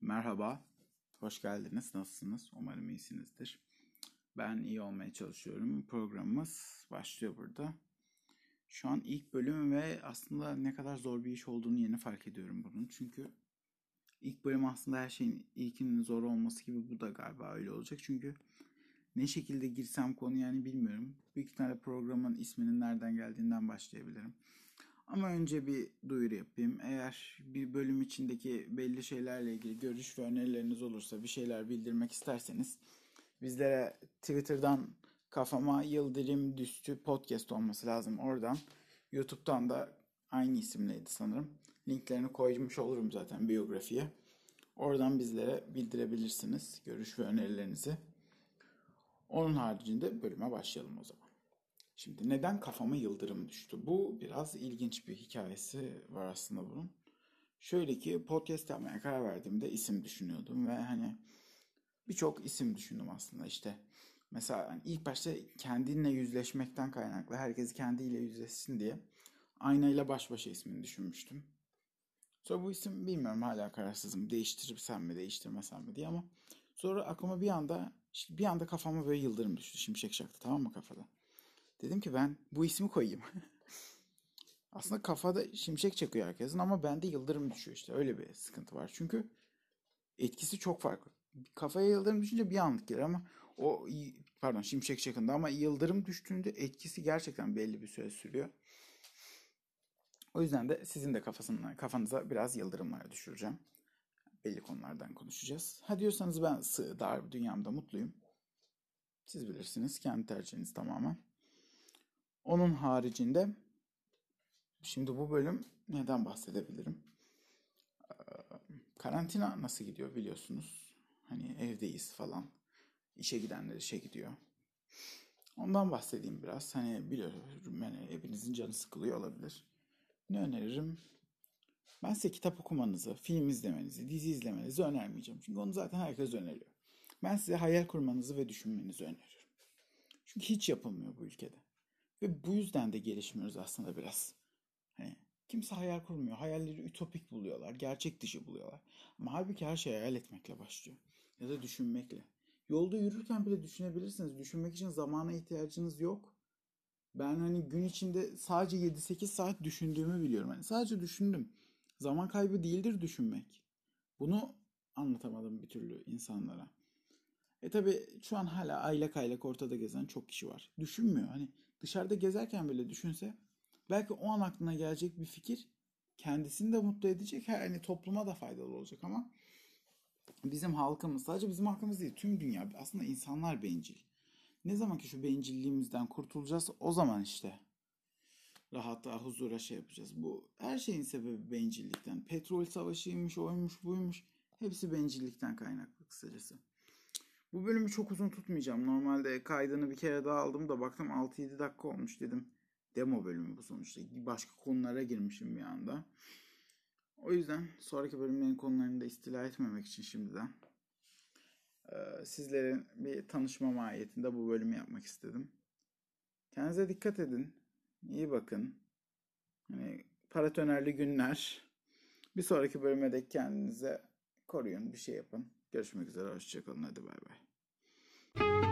Merhaba, hoş geldiniz. Nasılsınız? Umarım iyisinizdir. Ben iyi olmaya çalışıyorum. Programımız başlıyor burada. Şu an ilk bölüm ve aslında ne kadar zor bir iş olduğunu yeni fark ediyorum bunun. Çünkü ilk bölüm aslında her şeyin ilkinin zor olması gibi bu da galiba öyle olacak. Çünkü ne şekilde girsem konu yani bilmiyorum. Büyük ihtimalle programın isminin nereden geldiğinden başlayabilirim. Ama önce bir duyuru yapayım. Eğer bir bölüm içindeki belli şeylerle ilgili görüş ve önerileriniz olursa bir şeyler bildirmek isterseniz bizlere Twitter'dan kafama yıldırım düştü podcast olması lazım oradan. YouTube'dan da aynı isimleydi sanırım. Linklerini koymuş olurum zaten biyografiye. Oradan bizlere bildirebilirsiniz görüş ve önerilerinizi. Onun haricinde bölüme başlayalım o zaman. Şimdi neden kafama yıldırım düştü? Bu biraz ilginç bir hikayesi var aslında bunun. Şöyle ki podcast yapmaya karar verdiğimde isim düşünüyordum ve hani birçok isim düşündüm aslında işte. Mesela hani ilk başta kendinle yüzleşmekten kaynaklı herkes kendiyle yüzleşsin diye aynayla baş başa ismini düşünmüştüm. Sonra bu isim bilmiyorum hala kararsızım. Değiştirirsem mi değiştirmesem mi diye ama sonra aklıma bir anda bir anda kafama böyle yıldırım düştü. Şimşek çaktı tamam mı kafada? Dedim ki ben bu ismi koyayım. Aslında kafada şimşek çakıyor herkesin ama bende yıldırım düşüyor işte. Öyle bir sıkıntı var. Çünkü etkisi çok farklı. Kafaya yıldırım düşünce bir anlık gelir ama o pardon şimşek çakında ama yıldırım düştüğünde etkisi gerçekten belli bir süre sürüyor. O yüzden de sizin de kafasına, kafanıza biraz yıldırımlar düşüreceğim. Belli konulardan konuşacağız. Ha diyorsanız ben sığ, dar dünyamda mutluyum. Siz bilirsiniz. Kendi tercihiniz tamamen. Onun haricinde şimdi bu bölüm neden bahsedebilirim? Karantina nasıl gidiyor biliyorsunuz. Hani evdeyiz falan. İşe gidenler işe gidiyor. Ondan bahsedeyim biraz. Hani biliyorum yani hepinizin canı sıkılıyor olabilir. Ne öneririm? Ben size kitap okumanızı, film izlemenizi, dizi izlemenizi önermeyeceğim. Çünkü onu zaten herkes öneriyor. Ben size hayal kurmanızı ve düşünmenizi öneriyorum. Çünkü hiç yapılmıyor bu ülkede. Ve bu yüzden de gelişmiyoruz aslında biraz. Hani kimse hayal kurmuyor. Hayalleri ütopik buluyorlar. Gerçek dışı buluyorlar. Ama halbuki her şey hayal etmekle başlıyor. Ya da düşünmekle. Yolda yürürken bile düşünebilirsiniz. Düşünmek için zamana ihtiyacınız yok. Ben hani gün içinde sadece 7-8 saat düşündüğümü biliyorum. Hani sadece düşündüm. Zaman kaybı değildir düşünmek. Bunu anlatamadım bir türlü insanlara. E tabi şu an hala aylak aylak ortada gezen çok kişi var. Düşünmüyor. Hani dışarıda gezerken bile düşünse belki o an aklına gelecek bir fikir kendisini de mutlu edecek. Hani topluma da faydalı olacak ama bizim halkımız sadece bizim halkımız değil tüm dünya aslında insanlar bencil. Ne zaman ki şu bencilliğimizden kurtulacağız o zaman işte rahata, huzura şey yapacağız. Bu her şeyin sebebi bencillikten. Petrol savaşıymış, oymuş, buymuş. Hepsi bencillikten kaynaklı kısacası. Bu bölümü çok uzun tutmayacağım. Normalde kaydını bir kere daha aldım da baktım 6-7 dakika olmuş dedim. Demo bölümü bu sonuçta. Başka konulara girmişim bir anda. O yüzden sonraki bölümlerin konularını da istila etmemek için şimdiden sizlerin bir tanışma mahiyetinde bu bölümü yapmak istedim. Kendinize dikkat edin. İyi bakın. Hani paratonerli günler. Bir sonraki bölüme de kendinize koruyun. Bir şey yapın. Görüşmek üzere. Hoşçakalın. Hadi bay bay.